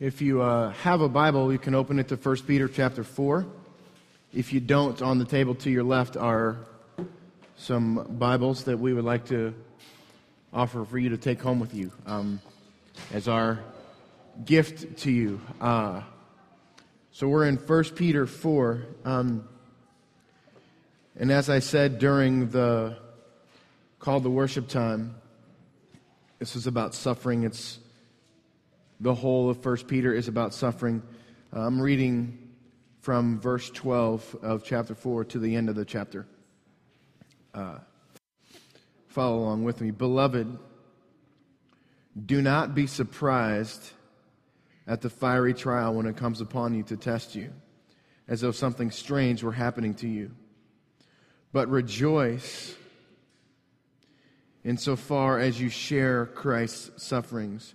If you uh, have a Bible, you can open it to 1 Peter chapter 4. If you don't, on the table to your left are some Bibles that we would like to offer for you to take home with you um, as our gift to you. Uh, so we're in 1 Peter 4. Um, and as I said during the call to worship time, this is about suffering. It's the whole of 1 Peter is about suffering. Uh, I'm reading from verse 12 of chapter 4 to the end of the chapter. Uh, follow along with me. Beloved, do not be surprised at the fiery trial when it comes upon you to test you, as though something strange were happening to you. But rejoice insofar as you share Christ's sufferings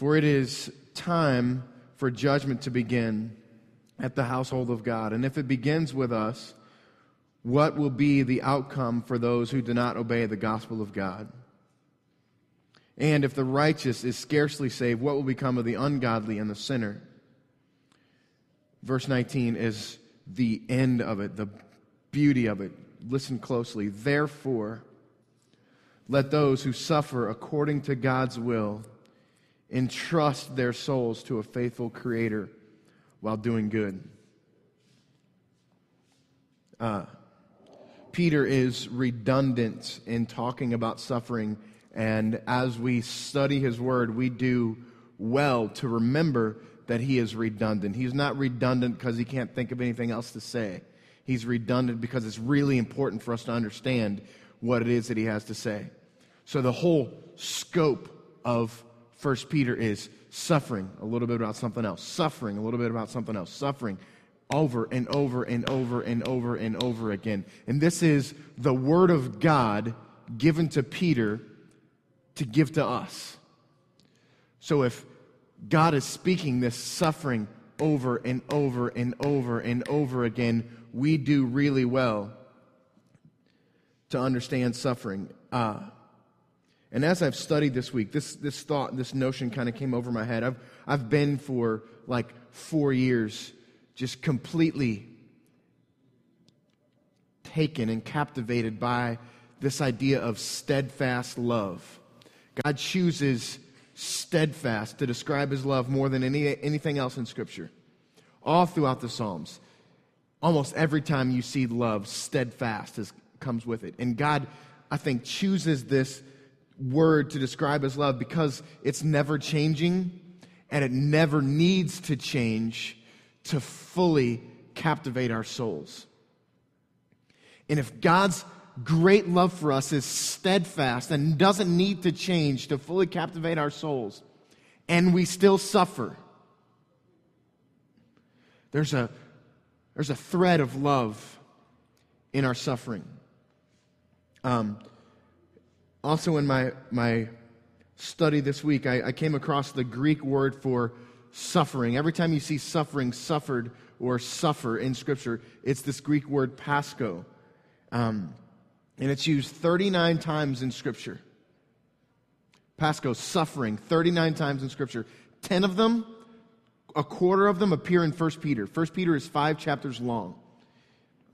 For it is time for judgment to begin at the household of God. And if it begins with us, what will be the outcome for those who do not obey the gospel of God? And if the righteous is scarcely saved, what will become of the ungodly and the sinner? Verse 19 is the end of it, the beauty of it. Listen closely. Therefore, let those who suffer according to God's will entrust their souls to a faithful Creator while doing good. Uh, Peter is redundant in talking about suffering, and as we study his word, we do well to remember that he is redundant. He's not redundant because he can't think of anything else to say. He's redundant because it's really important for us to understand what it is that he has to say. So, the whole scope of First Peter is suffering a little bit about something else, suffering a little bit about something else, suffering over and over and over and over and over again. And this is the Word of God given to Peter to give to us. So if God is speaking this suffering over and over and over and over again, we do really well to understand suffering. Uh, and as I've studied this week, this, this thought, this notion kind of came over my head. I've, I've been for like four years just completely taken and captivated by this idea of steadfast love. God chooses steadfast to describe his love more than any, anything else in Scripture. All throughout the Psalms, almost every time you see love, steadfast is, comes with it. And God, I think, chooses this word to describe his love because it's never changing and it never needs to change to fully captivate our souls. And if God's great love for us is steadfast and doesn't need to change to fully captivate our souls, and we still suffer, there's a, there's a thread of love in our suffering. Um, also, in my, my study this week, I, I came across the Greek word for suffering. Every time you see suffering, suffered, or suffer in Scripture, it's this Greek word pascho. Um, and it's used 39 times in Scripture. Pascho, suffering, 39 times in Scripture. 10 of them, a quarter of them appear in 1 Peter. 1 Peter is five chapters long.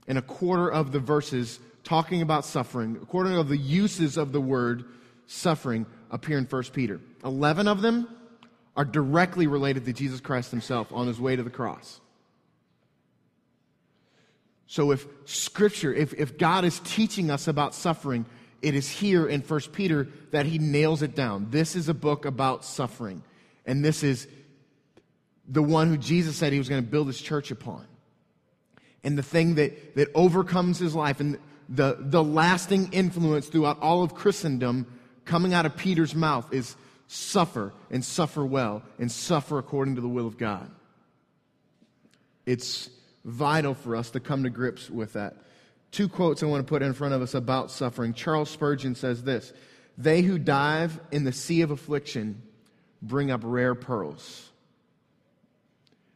And a quarter of the verses talking about suffering, according to the uses of the word suffering, appear in 1 Peter. Eleven of them are directly related to Jesus Christ himself on his way to the cross. So if scripture, if, if God is teaching us about suffering, it is here in 1 Peter that he nails it down. This is a book about suffering. And this is the one who Jesus said he was going to build his church upon. And the thing that, that overcomes his life. And the, the lasting influence throughout all of Christendom coming out of Peter's mouth is suffer and suffer well and suffer according to the will of God. It's vital for us to come to grips with that. Two quotes I want to put in front of us about suffering. Charles Spurgeon says this They who dive in the sea of affliction bring up rare pearls.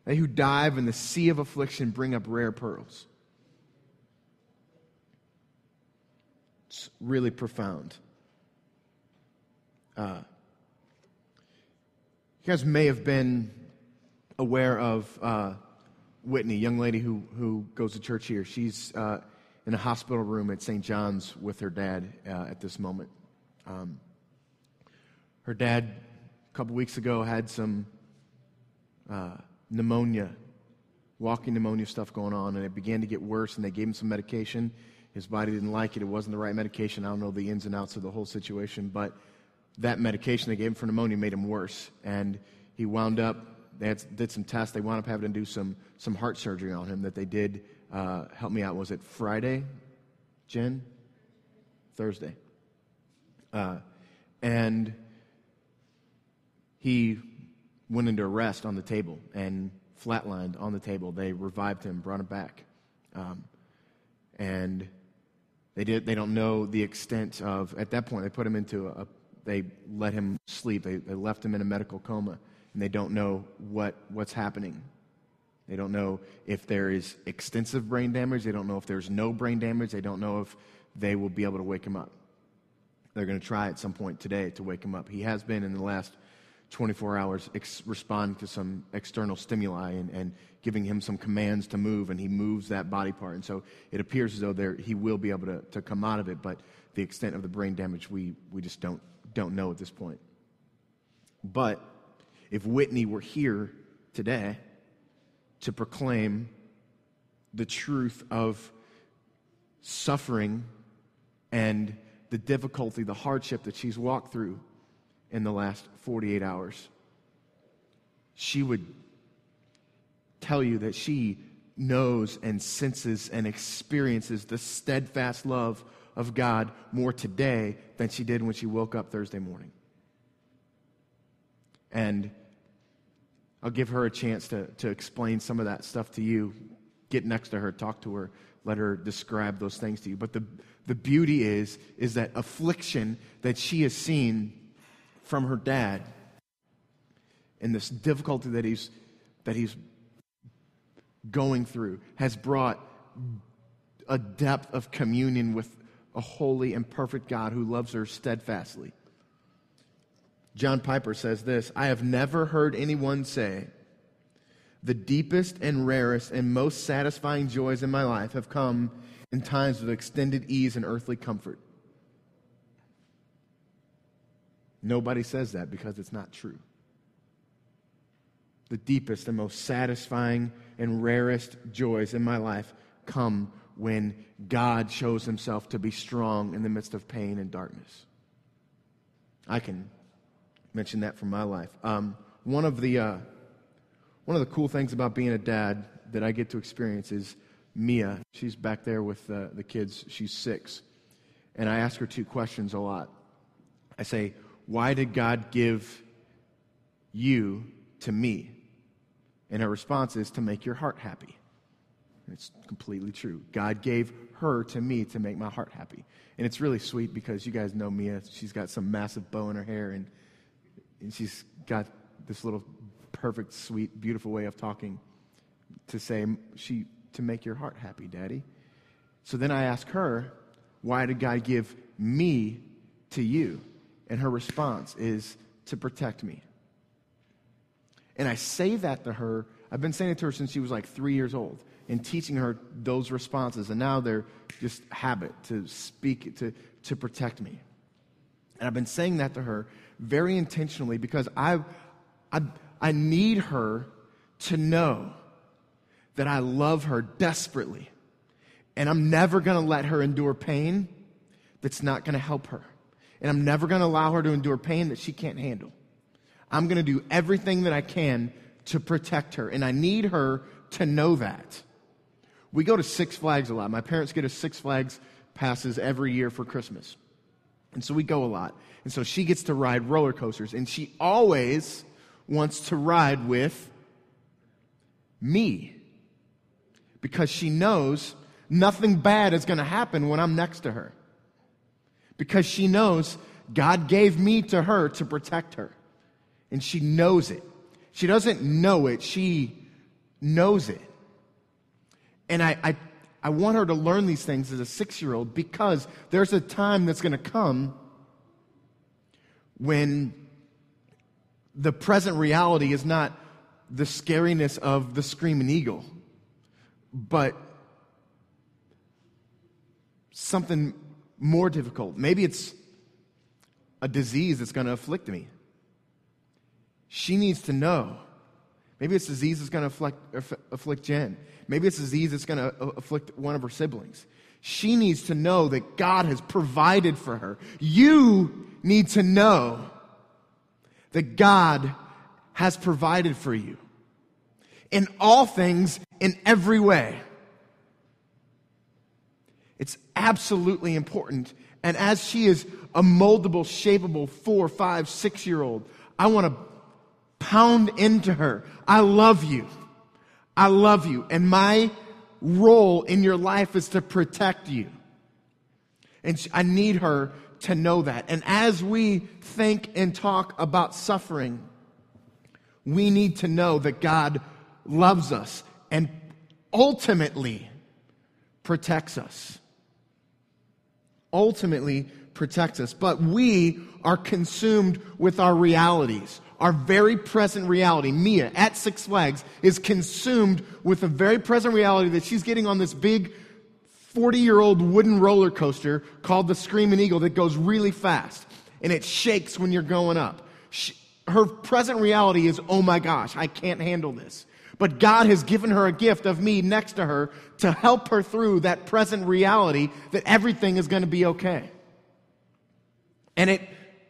They who dive in the sea of affliction bring up rare pearls. It's really profound. Uh, you guys may have been aware of uh, Whitney, young lady who, who goes to church here. She's uh, in a hospital room at St. John's with her dad uh, at this moment. Um, her dad, a couple weeks ago, had some uh, pneumonia, walking pneumonia stuff going on, and it began to get worse, and they gave him some medication. His body didn't like it. It wasn't the right medication. I don't know the ins and outs of the whole situation, but that medication they gave him for pneumonia made him worse. And he wound up, they had, did some tests. They wound up having to do some, some heart surgery on him that they did. Uh, help me out. Was it Friday, Jen? Thursday. Uh, and he went into arrest on the table and flatlined on the table. They revived him, brought him back. Um, and they, did, they don't know the extent of, at that point, they put him into a, they let him sleep. They, they left him in a medical coma, and they don't know what, what's happening. They don't know if there is extensive brain damage. They don't know if there's no brain damage. They don't know if they will be able to wake him up. They're going to try at some point today to wake him up. He has been in the last 24 hours ex- responding to some external stimuli and, and giving him some commands to move, and he moves that body part. And so it appears as though there, he will be able to, to come out of it, but the extent of the brain damage, we, we just don't, don't know at this point. But if Whitney were here today to proclaim the truth of suffering and the difficulty, the hardship that she's walked through in the last 48 hours, she would tell you that she knows and senses and experiences the steadfast love of God more today than she did when she woke up Thursday morning. And I'll give her a chance to, to explain some of that stuff to you. Get next to her, talk to her, let her describe those things to you. But the, the beauty is, is that affliction that she has seen from her dad and this difficulty that he's, that he's going through has brought a depth of communion with a holy and perfect God who loves her steadfastly. John Piper says this I have never heard anyone say, The deepest and rarest and most satisfying joys in my life have come in times of extended ease and earthly comfort. Nobody says that because it's not true. The deepest and most satisfying and rarest joys in my life come when God shows himself to be strong in the midst of pain and darkness. I can mention that from my life. Um, one, of the, uh, one of the cool things about being a dad that I get to experience is Mia. She's back there with uh, the kids. She's six. And I ask her two questions a lot. I say, Why did God give you to me? And her response is, To make your heart happy. It's completely true. God gave her to me to make my heart happy. And it's really sweet because you guys know Mia. She's got some massive bow in her hair, and, and she's got this little perfect, sweet, beautiful way of talking to say, she, to make your heart happy, Daddy. So then I ask her, why did God give me to you? And her response is to protect me. And I say that to her. I've been saying it to her since she was like three years old and teaching her those responses. And now they're just habit to speak, to, to protect me. And I've been saying that to her very intentionally because I, I, I need her to know that I love her desperately. And I'm never going to let her endure pain that's not going to help her. And I'm never going to allow her to endure pain that she can't handle. I'm going to do everything that I can to protect her. And I need her to know that. We go to Six Flags a lot. My parents get us Six Flags passes every year for Christmas. And so we go a lot. And so she gets to ride roller coasters. And she always wants to ride with me because she knows nothing bad is going to happen when I'm next to her. Because she knows God gave me to her to protect her. And she knows it. She doesn't know it, she knows it. And I, I, I want her to learn these things as a six year old because there's a time that's going to come when the present reality is not the scariness of the screaming eagle, but something more difficult. Maybe it's a disease that's going to afflict me. She needs to know. Maybe it's a disease that's going to afflict, afflict Jen. Maybe it's a disease that's going to uh, afflict one of her siblings. She needs to know that God has provided for her. You need to know that God has provided for you in all things, in every way. Absolutely important. And as she is a moldable, shapeable four, five, six year old, I want to pound into her. I love you. I love you. And my role in your life is to protect you. And I need her to know that. And as we think and talk about suffering, we need to know that God loves us and ultimately protects us. Ultimately protects us. But we are consumed with our realities. Our very present reality, Mia at Six Flags, is consumed with a very present reality that she's getting on this big 40 year old wooden roller coaster called the Screaming Eagle that goes really fast and it shakes when you're going up. She, her present reality is, oh my gosh, I can't handle this. But God has given her a gift of me next to her to help her through that present reality that everything is going to be okay. And it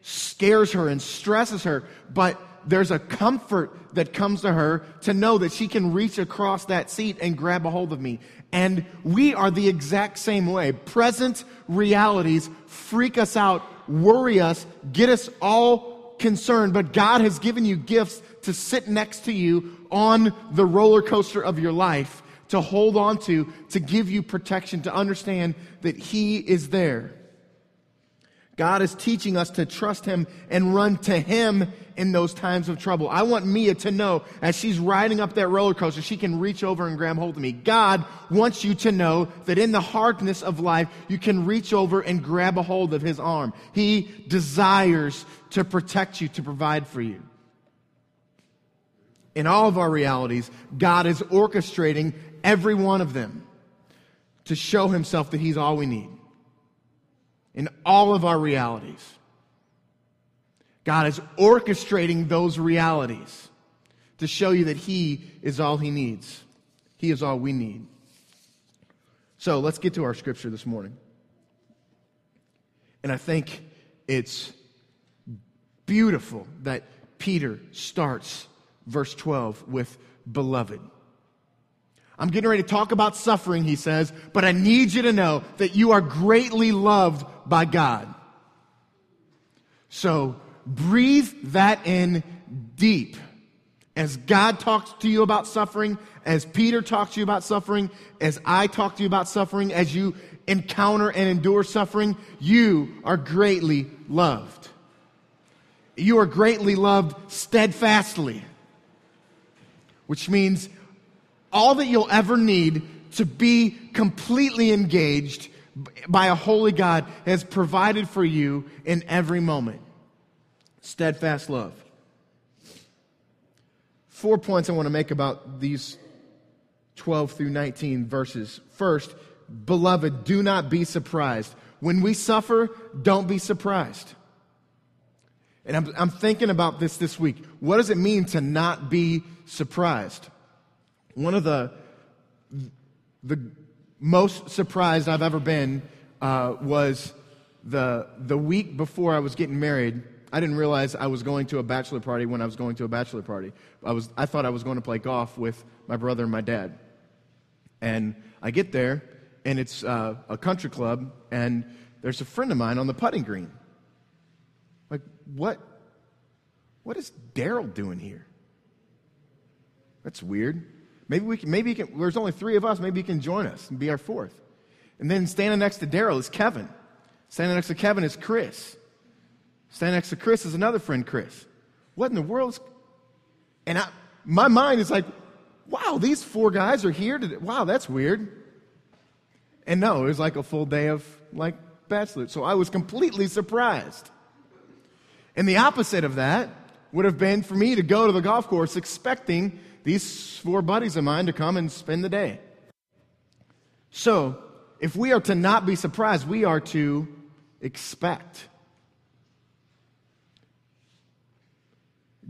scares her and stresses her, but there's a comfort that comes to her to know that she can reach across that seat and grab a hold of me. And we are the exact same way. Present realities freak us out, worry us, get us all concerned, but God has given you gifts to sit next to you on the roller coaster of your life, to hold on to, to give you protection, to understand that He is there. God is teaching us to trust Him and run to Him in those times of trouble. I want Mia to know as she's riding up that roller coaster, she can reach over and grab hold of me. God wants you to know that in the hardness of life, you can reach over and grab a hold of His arm. He desires to protect you, to provide for you in all of our realities, God is orchestrating every one of them to show himself that he's all we need. In all of our realities, God is orchestrating those realities to show you that he is all he needs. He is all we need. So let's get to our scripture this morning. And I think it's beautiful that Peter starts verse 12 with beloved. I'm getting ready to talk about suffering, he says, but I need you to know that you are greatly loved by God. So breathe that in deep. As God talks to you about suffering, as Peter talks to you about suffering, as I talk to you about suffering, as you encounter and endure suffering, you are greatly loved. You are greatly loved steadfastly which means all that you'll ever need to be completely engaged by a holy God has provided for you in every moment. Steadfast love. Four points I want to make about these 12 through 19 verses. First, beloved, do not be surprised. When we suffer, don't be surprised. And I'm, I'm thinking about this this week. What does it mean to not be surprised? One of the, the most surprised I've ever been uh, was the, the week before I was getting married. I didn't realize I was going to a bachelor party when I was going to a bachelor party. I, was, I thought I was going to play golf with my brother and my dad. And I get there, and it's uh, a country club, and there's a friend of mine on the putting green. Like, what, what is Daryl doing here? That's weird. Maybe we can, maybe he can, there's only three of us. Maybe he can join us and be our fourth. And then standing next to Daryl is Kevin. Standing next to Kevin is Chris. Standing next to Chris is another friend, Chris. What in the world is. And I, my mind is like, wow, these four guys are here. To, wow, that's weird. And no, it was like a full day of like bachelor. So I was completely surprised. And the opposite of that would have been for me to go to the golf course expecting these four buddies of mine to come and spend the day. So, if we are to not be surprised, we are to expect.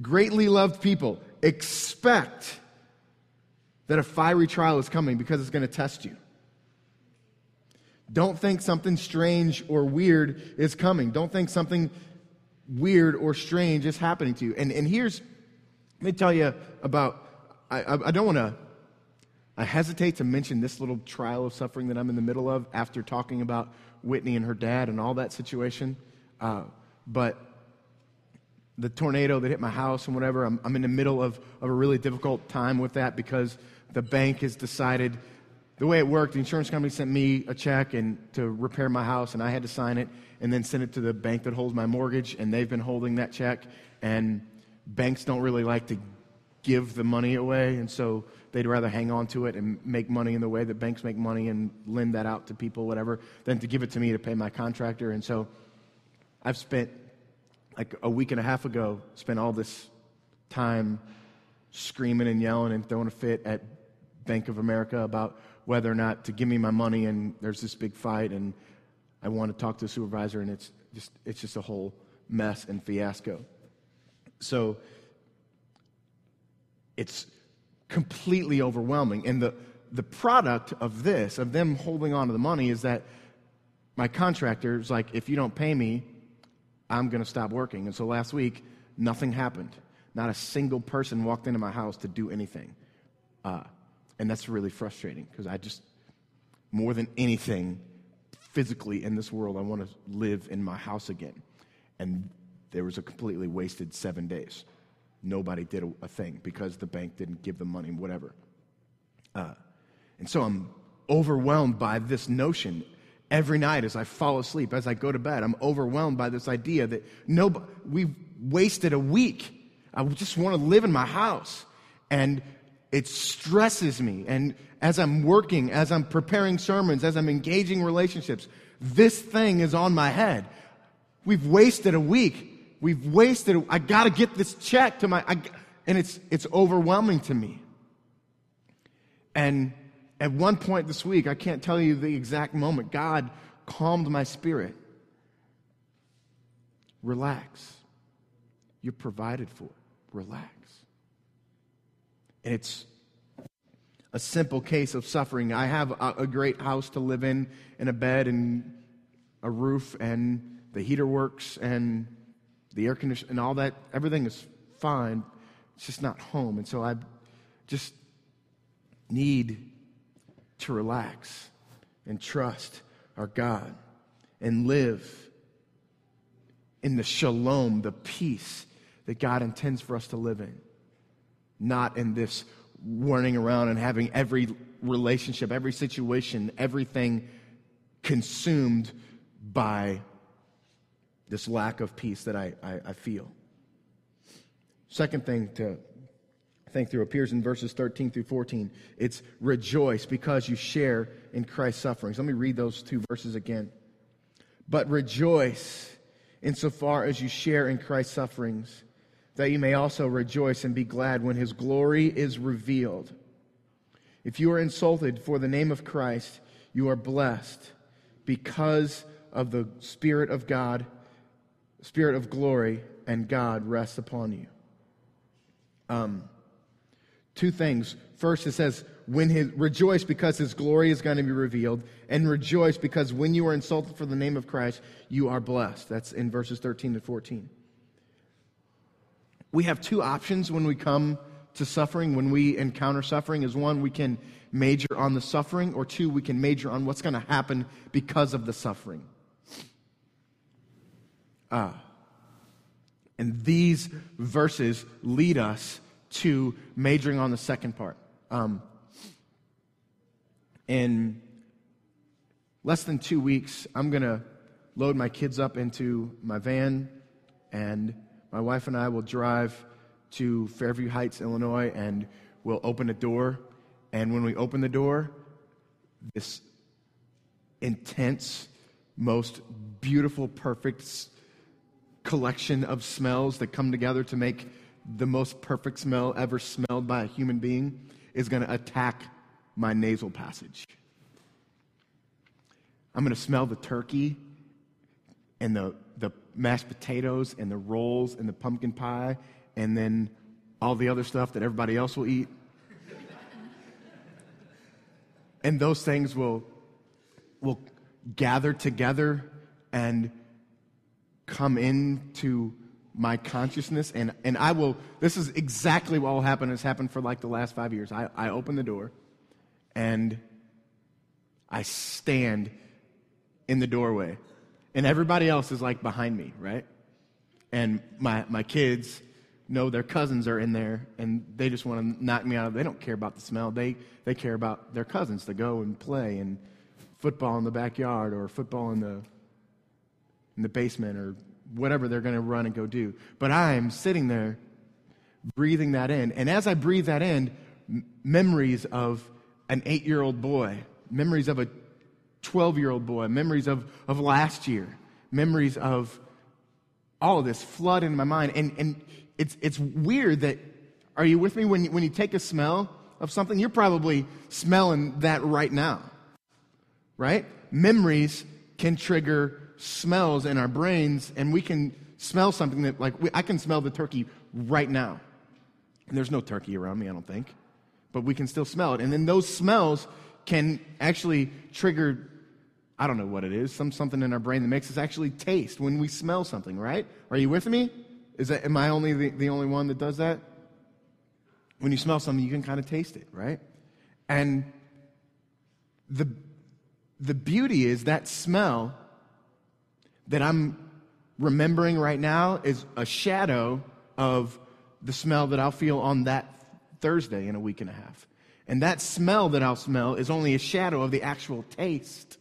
Greatly loved people, expect that a fiery trial is coming because it's going to test you. Don't think something strange or weird is coming. Don't think something weird or strange is happening to you. And, and here's, let me tell you about, I, I, don't want to, I hesitate to mention this little trial of suffering that I'm in the middle of after talking about Whitney and her dad and all that situation. Uh, but the tornado that hit my house and whatever, I'm, I'm in the middle of, of a really difficult time with that because the bank has decided the way it worked, the insurance company sent me a check and to repair my house, and I had to sign it and then send it to the bank that holds my mortgage, and they've been holding that check. And banks don't really like to give the money away, and so they'd rather hang on to it and make money in the way that banks make money and lend that out to people, whatever, than to give it to me to pay my contractor. And so I've spent like a week and a half ago, spent all this time screaming and yelling and throwing a fit at Bank of America about whether or not to give me my money, and there's this big fight, and I want to talk to the supervisor, and it's just it's just a whole mess and fiasco. So it's completely overwhelming, and the the product of this, of them holding on to the money, is that my contractor is like, if you don't pay me, I'm going to stop working. And so last week, nothing happened. Not a single person walked into my house to do anything. Uh, and that's really frustrating because I just, more than anything, physically in this world, I want to live in my house again. And there was a completely wasted seven days. Nobody did a, a thing because the bank didn't give them money, whatever. Uh, and so I'm overwhelmed by this notion every night as I fall asleep, as I go to bed. I'm overwhelmed by this idea that no, we've wasted a week. I just want to live in my house. And it stresses me. And as I'm working, as I'm preparing sermons, as I'm engaging relationships, this thing is on my head. We've wasted a week. We've wasted, I got to get this check to my, I, and it's, it's overwhelming to me. And at one point this week, I can't tell you the exact moment, God calmed my spirit. Relax. You're provided for. Relax. And it's a simple case of suffering. I have a, great house to live in, and a bed, and a roof, and the heater works, and the air conditioner, and all that. Everything is fine. It's just not home. And so I just need to relax and trust our God and live in the shalom, the peace that God intends for us to live in not in this running around and having every relationship, every situation, everything consumed by this lack of peace that I, I, I feel. Second thing to think through appears in verses 13 through 14. It's rejoice because you share in Christ's sufferings. Let me read those two verses again. But rejoice insofar as you share in Christ's sufferings that you may also rejoice and be glad when his glory is revealed. If you are insulted for the name of Christ, you are blessed because of the Spirit of God, Spirit of glory, and God rests upon you. Um, two things. First, it says, when his, rejoice because his glory is going to be revealed, and rejoice because when you are insulted for the name of Christ, you are blessed. That's in verses 13 to 14 we have two options when we come to suffering, when we encounter suffering, is one, we can major on the suffering, or two, we can major on what's going to happen because of the suffering. Ah. And these verses lead us to majoring on the second part. Um, in less than two weeks, I'm going to load my kids up into my van, and my wife and I will drive to Fairview Heights, Illinois, and we'll open a door. And when we open the door, this intense, most beautiful, perfect collection of smells that come together to make the most perfect smell ever smelled by a human being is going to attack my nasal passage. I'm going to smell the turkey and the, mashed potatoes and the rolls and the pumpkin pie and then all the other stuff that everybody else will eat. and those things will, will gather together and come into my consciousness and, and I will, this is exactly what will happen. It's happened for like the last five years. I, I open the door and I stand in the doorway and everybody else is like behind me, right? And my, my kids know their cousins are in there and they just want to knock me out they don't care about the smell they, they care about their cousins to go and play and football in the backyard or football in the in the basement or whatever they're going to run and go do. But I'm sitting there breathing that in. And as I breathe that in, m- memories of an eight year old boy, memories of a 12 year old boy, memories of, of last year, memories of all of this flood in my mind. And, and it's, it's weird that, are you with me? When when you take a smell of something, you're probably smelling that right now, right? Memories can trigger smells in our brains, and we can smell something that, like, we, I can smell the turkey right now. And there's no turkey around me, I don't think, but we can still smell it. And then those smells can actually trigger, I don't know what it is, some something in our brain that makes us actually taste when we smell something, right? Are you with me? Is that, am I only the, the only one that does that? When you smell something, you can kind of taste it, right? And the, the beauty is that smell that I'm remembering right now is a shadow of the smell that I'll feel on that Thursday in a week and a half. And that smell that I'll smell is only a shadow of the actual taste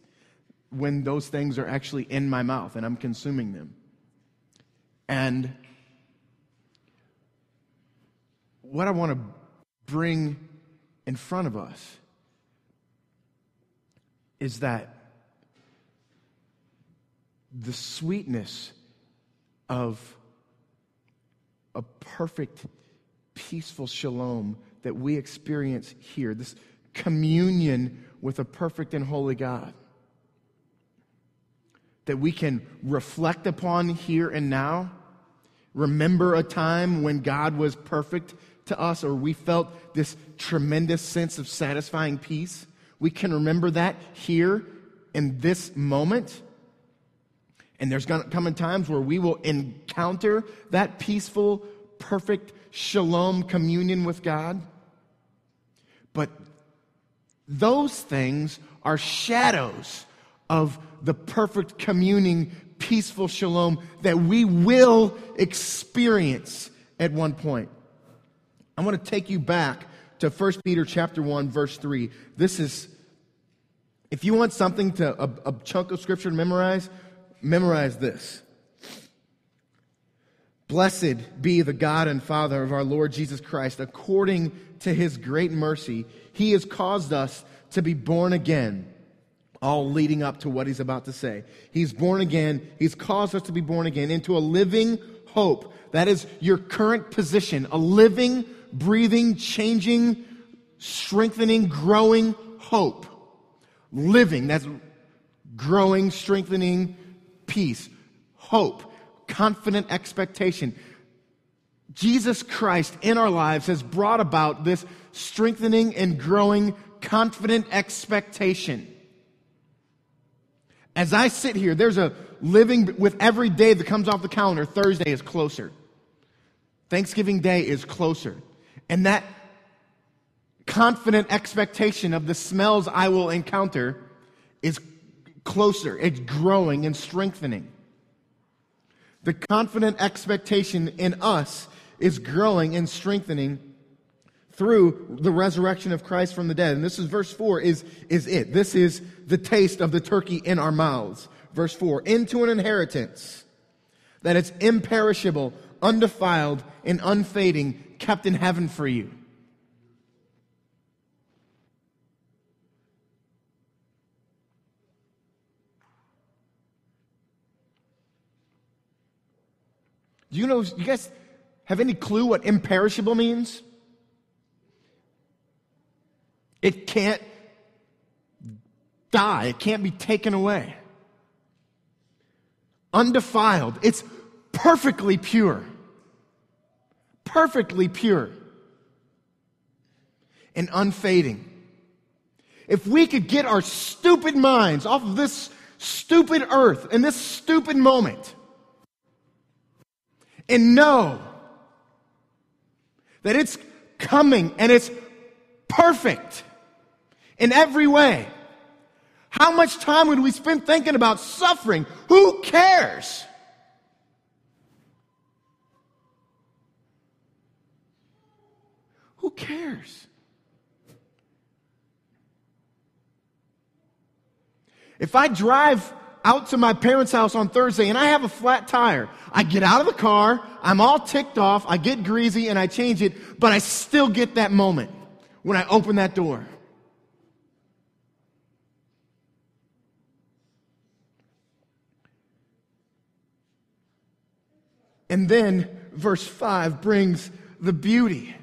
when those things are actually in my mouth and I'm consuming them. And what I want to bring in front of us is that the sweetness of a perfect, peaceful shalom that we experience here, this communion with a perfect and holy God that we can reflect upon here and now. Remember a time when God was perfect to us, or we felt this tremendous sense of satisfying peace. We can remember that here in this moment. And there's going to come in times where we will encounter that peaceful, perfect shalom communion with God. But those things are shadows of the perfect communing, peaceful shalom that we will experience at one point. I want to take you back to 1 Peter chapter 1 verse 3. This is if you want something to a, a chunk of scripture to memorize, memorize this. Blessed be the God and Father of our Lord Jesus Christ. According to his great mercy, he has caused us to be born again, all leading up to what he's about to say. He's born again. He's caused us to be born again into a living hope. That is your current position, a living, breathing, changing, strengthening, growing hope. Living, that's growing, strengthening, peace, hope, confident expectation. Jesus Christ in our lives has brought about this strengthening and growing confident expectation. As I sit here, there's a living with every day that comes off the calendar, Thursday is closer. Thanksgiving Day is closer. And that confident expectation of the smells I will encounter is closer, it's growing and strengthening. The confident expectation in us is growing and strengthening through the resurrection of Christ from the dead. And this is verse 4 is, is it. This is the taste of the turkey in our mouths. Verse 4 into an inheritance that it's imperishable, undefiled, and unfading, kept in heaven for you. Do you know, you guys have any clue what imperishable means? It can't die, it can't be taken away. Undefiled, it's perfectly pure. Perfectly pure. And unfading. If we could get our stupid minds off of this stupid earth and this stupid moment and know that it's coming and it's perfect in every way. How much time would we spend thinking about suffering? Who cares? Who cares? If I drive out to my parents' house on Thursday and I have a flat tire, I get out of the car, I'm all ticked off, I get greasy and I change it, but I still get that moment when I open that door. And then verse 5 brings the beauty.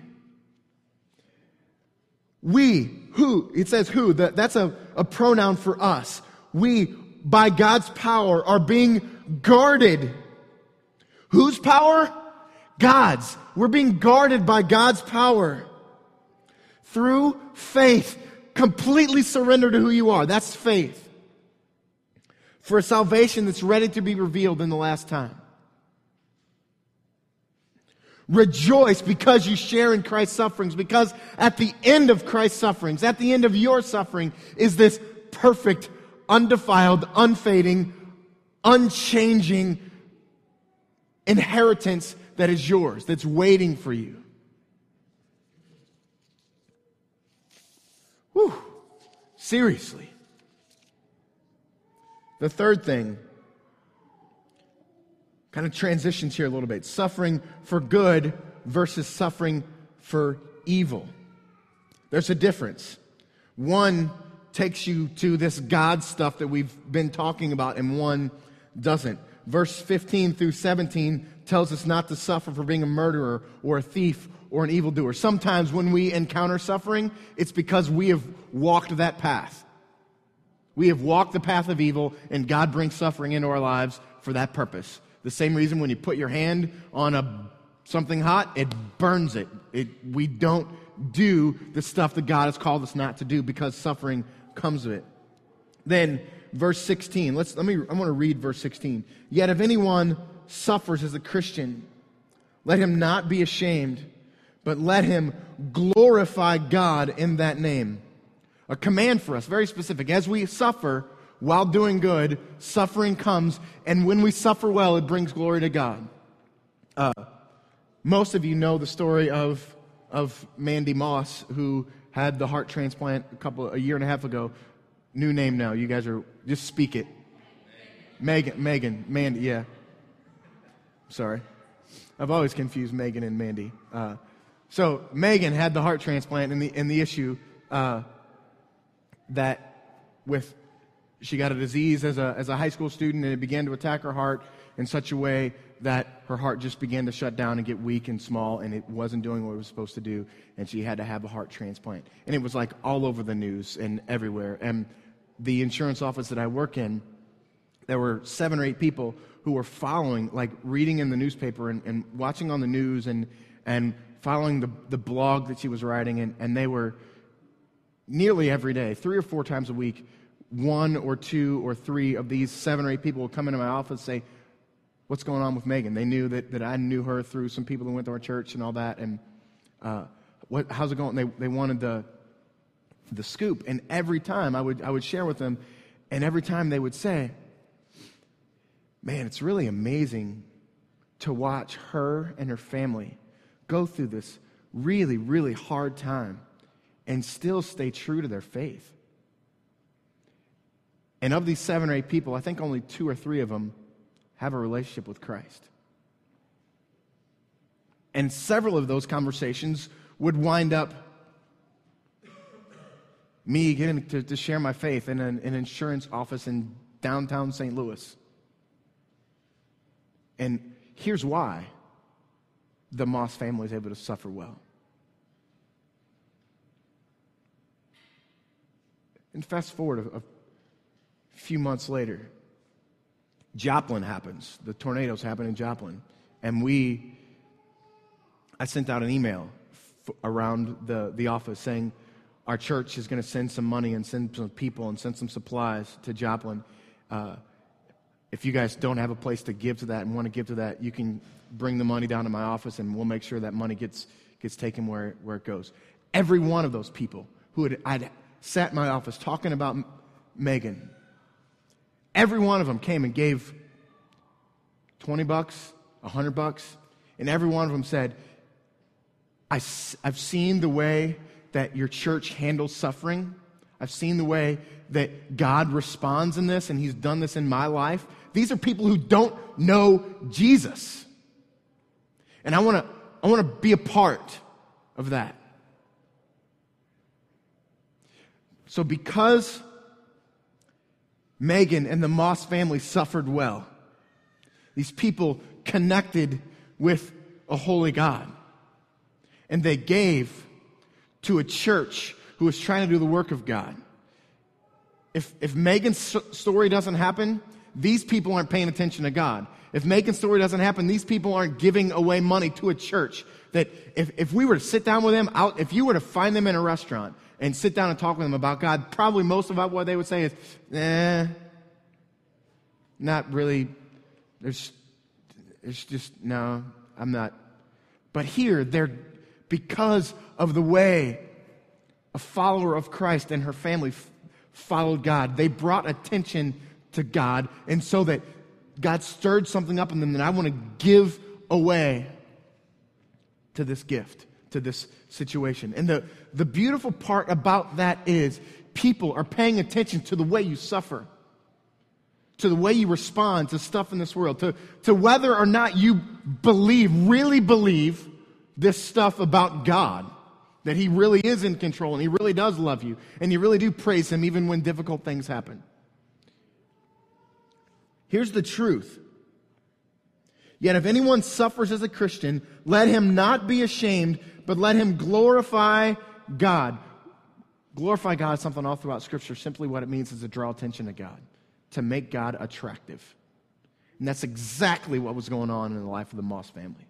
We, who, it says who, that, that's a, a pronoun for us. We, by God's power, are being guarded. Whose power? God's. We're being guarded by God's power through faith. Completely surrender to who you are. That's faith. For a salvation that's ready to be revealed in the last time. Rejoice because you share in Christ's sufferings, because at the end of Christ's sufferings, at the end of your suffering, is this perfect, undefiled, unfading, unchanging inheritance that is yours, that's waiting for you. Whew. Seriously. The third thing kind of transitions here a little bit suffering for good versus suffering for evil. There's a difference. One takes you to this God stuff that we've been talking about, and one doesn't. Verse 15 through 17 tells us not to suffer for being a murderer or a thief or an evildoer. Sometimes when we encounter suffering, it's because we have walked that path. We have walked the path of evil, and God brings suffering into our lives for that purpose. The same reason when you put your hand on a something hot, it burns it. it. We don't do the stuff that God has called us not to do because suffering comes of it. Then verse 16. Let's let me I want to read verse 16. Yet if anyone suffers as a Christian, let him not be ashamed, but let him glorify God in that name. A command for us, very specific. As we suffer, while doing good, suffering comes, and when we suffer well, it brings glory to God. Uh, most of you know the story of, of Mandy Moss, who had the heart transplant a couple a year and a half ago. New name now. You guys are just speak it. Megan, Megan, Mandy. Yeah. Sorry, I've always confused Megan and Mandy. Uh, so Megan had the heart transplant, and the and the issue uh, that with she got a disease as a, as a high school student, and it began to attack her heart in such a way that her heart just began to shut down and get weak and small, and it wasn't doing what it was supposed to do, and she had to have a heart transplant. And it was like all over the news and everywhere. And the insurance office that I work in, there were seven or eight people who were following, like reading in the newspaper and, and watching on the news and, and following the, the blog that she was writing, and, and they were nearly every day, three or four times a week, one or two or three of these seven or eight people would come into my office and say, What's going on with Megan? They knew that, that I knew her through some people who went to our church and all that. And uh, what, how's it going? They, they wanted the, the scoop. And every time I would, I would share with them, and every time they would say, Man, it's really amazing to watch her and her family go through this really, really hard time and still stay true to their faith. And of these seven or eight people, I think only two or three of them have a relationship with Christ. And several of those conversations would wind up me getting to, to share my faith in an, an insurance office in downtown St. Louis. And here's why the Moss family is able to suffer well. And fast forward a, a few months later, Joplin happens. The tornadoes happen in Joplin. And we, I sent out an email f- around the, the office saying, our church is going to send some money and send some people and send some supplies to Joplin. Uh, if you guys don't have a place to give to that and want to give to that, you can bring the money down to my office and we'll make sure that money gets, gets taken where, where it goes. Every one of those people who had I'd sat in my office talking about Megan, every one of them came and gave 20 bucks, 100 bucks, and every one of them said, I've seen the way that your church handles suffering. I've seen the way that God responds in this, and He's done this in my life. These are people who don't know Jesus. And I want to I want to be a part of that. So because Megan and the Moss family suffered well, these people connected with a holy God. And they gave to a church who was trying to do the work of God. If, if Megan's story doesn't happen, these people aren't paying attention to God. If Megan's story doesn't happen, these people aren't giving away money to a church. That if, if we were to sit down with them out, if you were to find them in a restaurant and sit down and talk with them about God, probably most of what they would say is, eh, not really. There's, there's just, no, I'm not. But here, they're, because of the way a follower of Christ and her family followed God. They brought attention to God, and so that God stirred something up in them that I want to give away to this gift, to this situation. And the, the beautiful part about that is people are paying attention to the way you suffer, to the way you respond to stuff in this world, to, to whether or not you believe, really believe this stuff about God that He really is in control and He really does love you and you really do praise Him even when difficult things happen. Here's the truth. Yet if anyone suffers as a Christian, let him not be ashamed, but let him glorify God. Glorify God is something all throughout Scripture. Simply what it means is to draw attention to God, to make God attractive. And that's exactly what was going on in the life of the Moss family.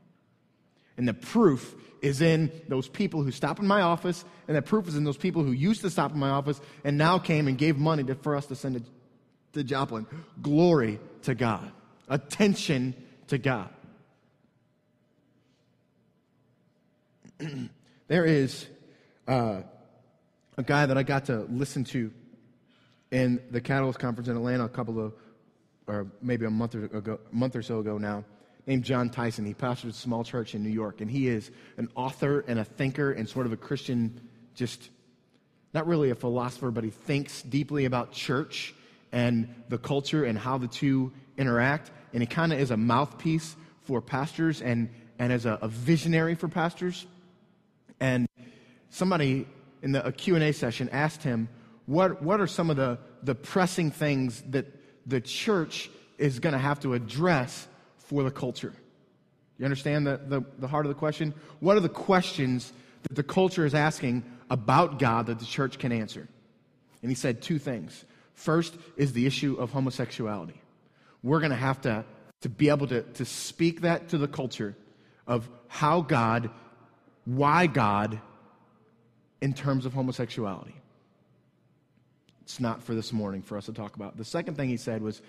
And the proof is in those people who stop in my office, and the proof is in those people who used to stop in my office and now came and gave money to, for us to send to, to Joplin. Glory to God. Attention to God. there is uh, a guy that I got to listen to in the Catalyst Conference in Atlanta a couple of, or maybe a month or, ago, a month or so ago now named Jon Tyson. He pastors a small church in New York, and he is an author and a thinker and sort of a Christian, just not really a philosopher, but he thinks deeply about church and the culture and how the two interact. And he kind of is a mouthpiece for pastors and, and as a, a visionary for pastors. And somebody in the, a Q&A session asked him, what, what are some of the, the pressing things that the church is going to have to address for the culture. You understand the, the, the heart of the question? What are the questions that the culture is asking about God that the church can answer? And he said two things. First is the issue of homosexuality. We're going to have to, to be able to, to speak that to the culture of how God, why God, in terms of homosexuality. It's not for this morning for us to talk about. The second thing he said was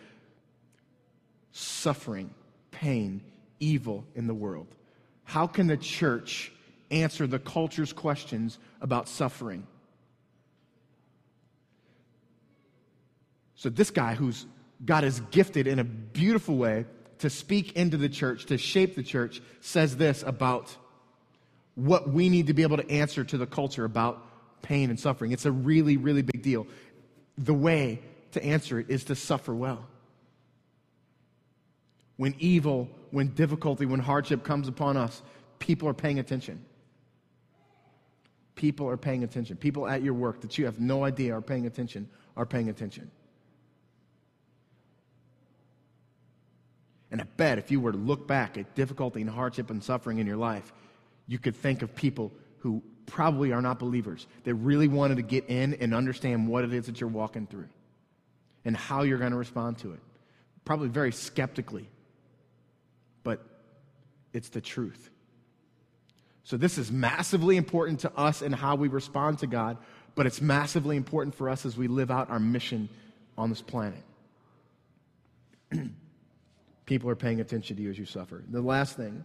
suffering pain, evil in the world. How can the church answer the culture's questions about suffering? So, this guy who's God is gifted in a beautiful way to speak into the church, to shape the church, says this about what we need to be able to answer to the culture about pain and suffering. It's a really, really big deal. The way to answer it is to suffer well. When evil, when difficulty, when hardship comes upon us, people are paying attention. People are paying attention. People at your work that you have no idea are paying attention are paying attention. And I bet if you were to look back at difficulty and hardship and suffering in your life, you could think of people who probably are not believers that really wanted to get in and understand what it is that you're walking through and how you're going to respond to it. Probably very skeptically, but it's the truth. So, this is massively important to us and how we respond to God, but it's massively important for us as we live out our mission on this planet. People are paying attention to you as you suffer. The last thing,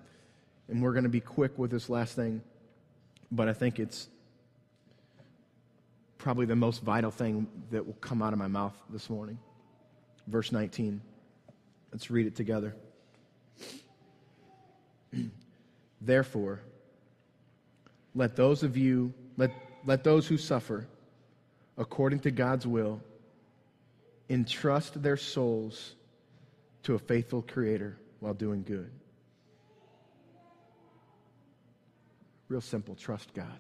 and we're going to be quick with this last thing, but I think it's probably the most vital thing that will come out of my mouth this morning. Verse 19. Let's read it together. Therefore, let those of you, let, let those who suffer according to God's will entrust their souls to a faithful Creator while doing good. Real simple trust God.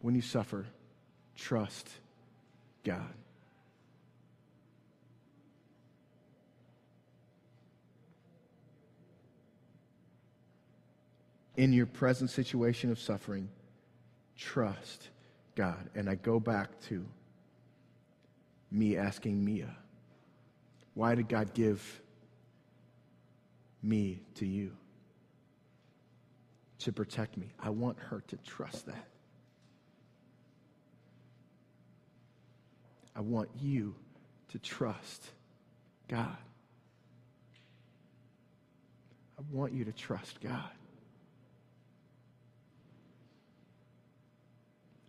When you suffer, trust God. In your present situation of suffering, trust God. And I go back to me asking Mia, why did God give me to you? To protect me. I want her to trust that. I want you to trust God. I want you to trust God.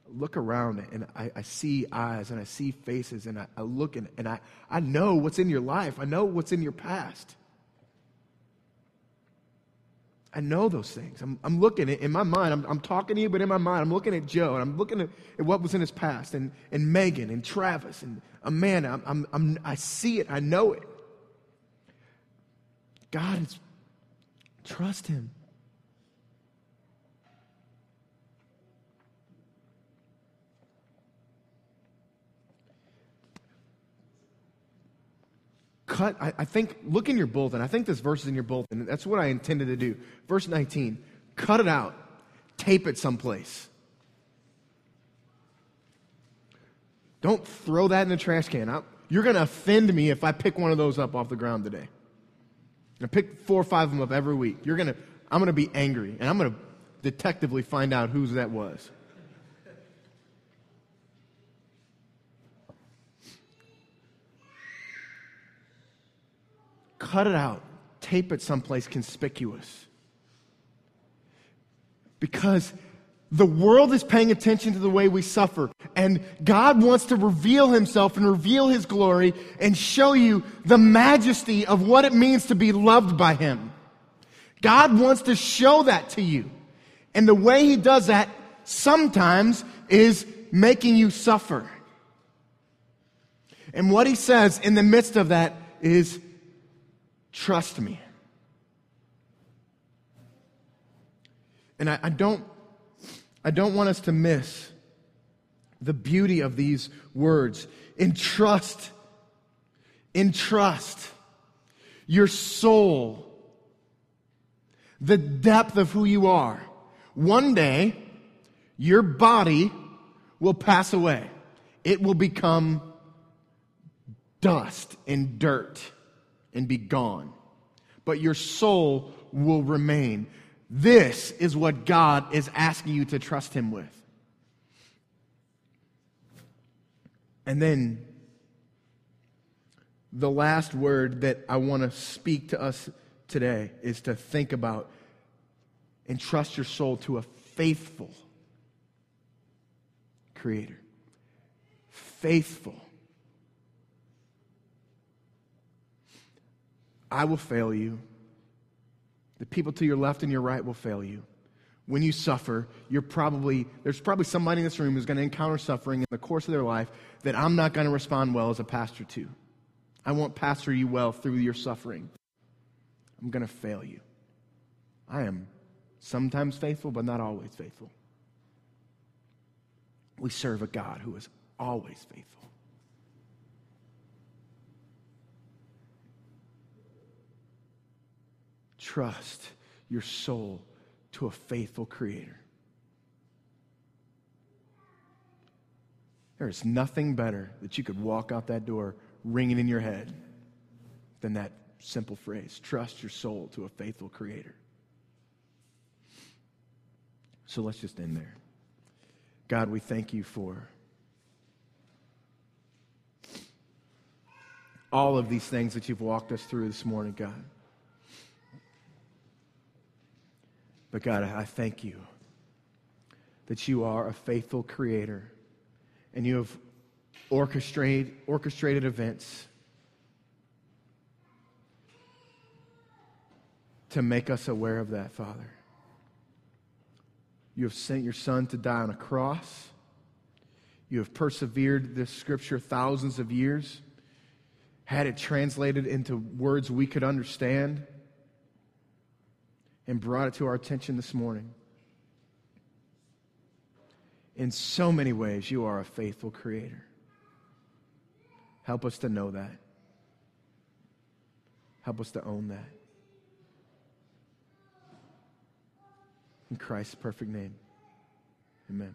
Look around and I, I, see eyes and I see faces and I, I look and, and I, I know what's in your life. I know what's in your past. I know those things. I'm, I'm looking at in my mind, I'm, I'm talking to you, but in my mind, I'm looking at Joe and I'm looking at, at what was in his past and, and Megan and Travis and Amanda. I'm, I'm, I'm, I see it. I know it. God is, trust him. Cut, I, I, think, look in your bulletin. I think this verse is in your bulletin. That's what I intended to do. Verse 19 cut it out, tape it someplace. Don't throw that in the trash can. I, you're going to offend me if I pick one of those up off the ground today. I pick four or five of them up every week. You're going to, I'm going to be angry, and I'm going to detectively find out whose that was. Cut it out, tape it someplace conspicuous. Because the world is paying attention to the way we suffer, and God wants to reveal Himself and reveal His glory and show you the majesty of what it means to be loved by Him. God wants to show that to you. And the way He does that sometimes is making you suffer. And what He says in the midst of that is Trust me. And I, I, don't, I don't want us to miss the beauty of these words. Entrust, entrust your soul, the depth of who you are. One day, your body will pass away. It will become dust and dirt and be gone, but your soul will remain. This is what God is asking you to trust Him with. And then the last word that I want to speak to us today is to think about and trust your soul to a faithful Creator. Faithful. I will fail you. The people to your left and your right will fail you. When you suffer, you're probably, there's probably somebody in this room who's going to encounter suffering in the course of their life that I'm not going to respond well as a pastor to. I won't pastor you well through your suffering. I'm going to fail you. I am sometimes faithful, but not always faithful. We serve a God who is always faithful. Trust your soul to a faithful Creator. There is nothing better that you could walk out that door ringing in your head than that simple phrase trust your soul to a faithful Creator. So let's just end there. God, we thank you for all of these things that you've walked us through this morning, God. But God, I thank you that you are a faithful creator and you have orchestrated, orchestrated events to make us aware of that, Father. You have sent your Son to die on a cross. You have persevered this scripture thousands of years, had it translated into words we could understand, and brought it to our attention this morning. In so many ways, you are a faithful creator. Help us to know that. Help us to own that. In Christ's perfect name, amen.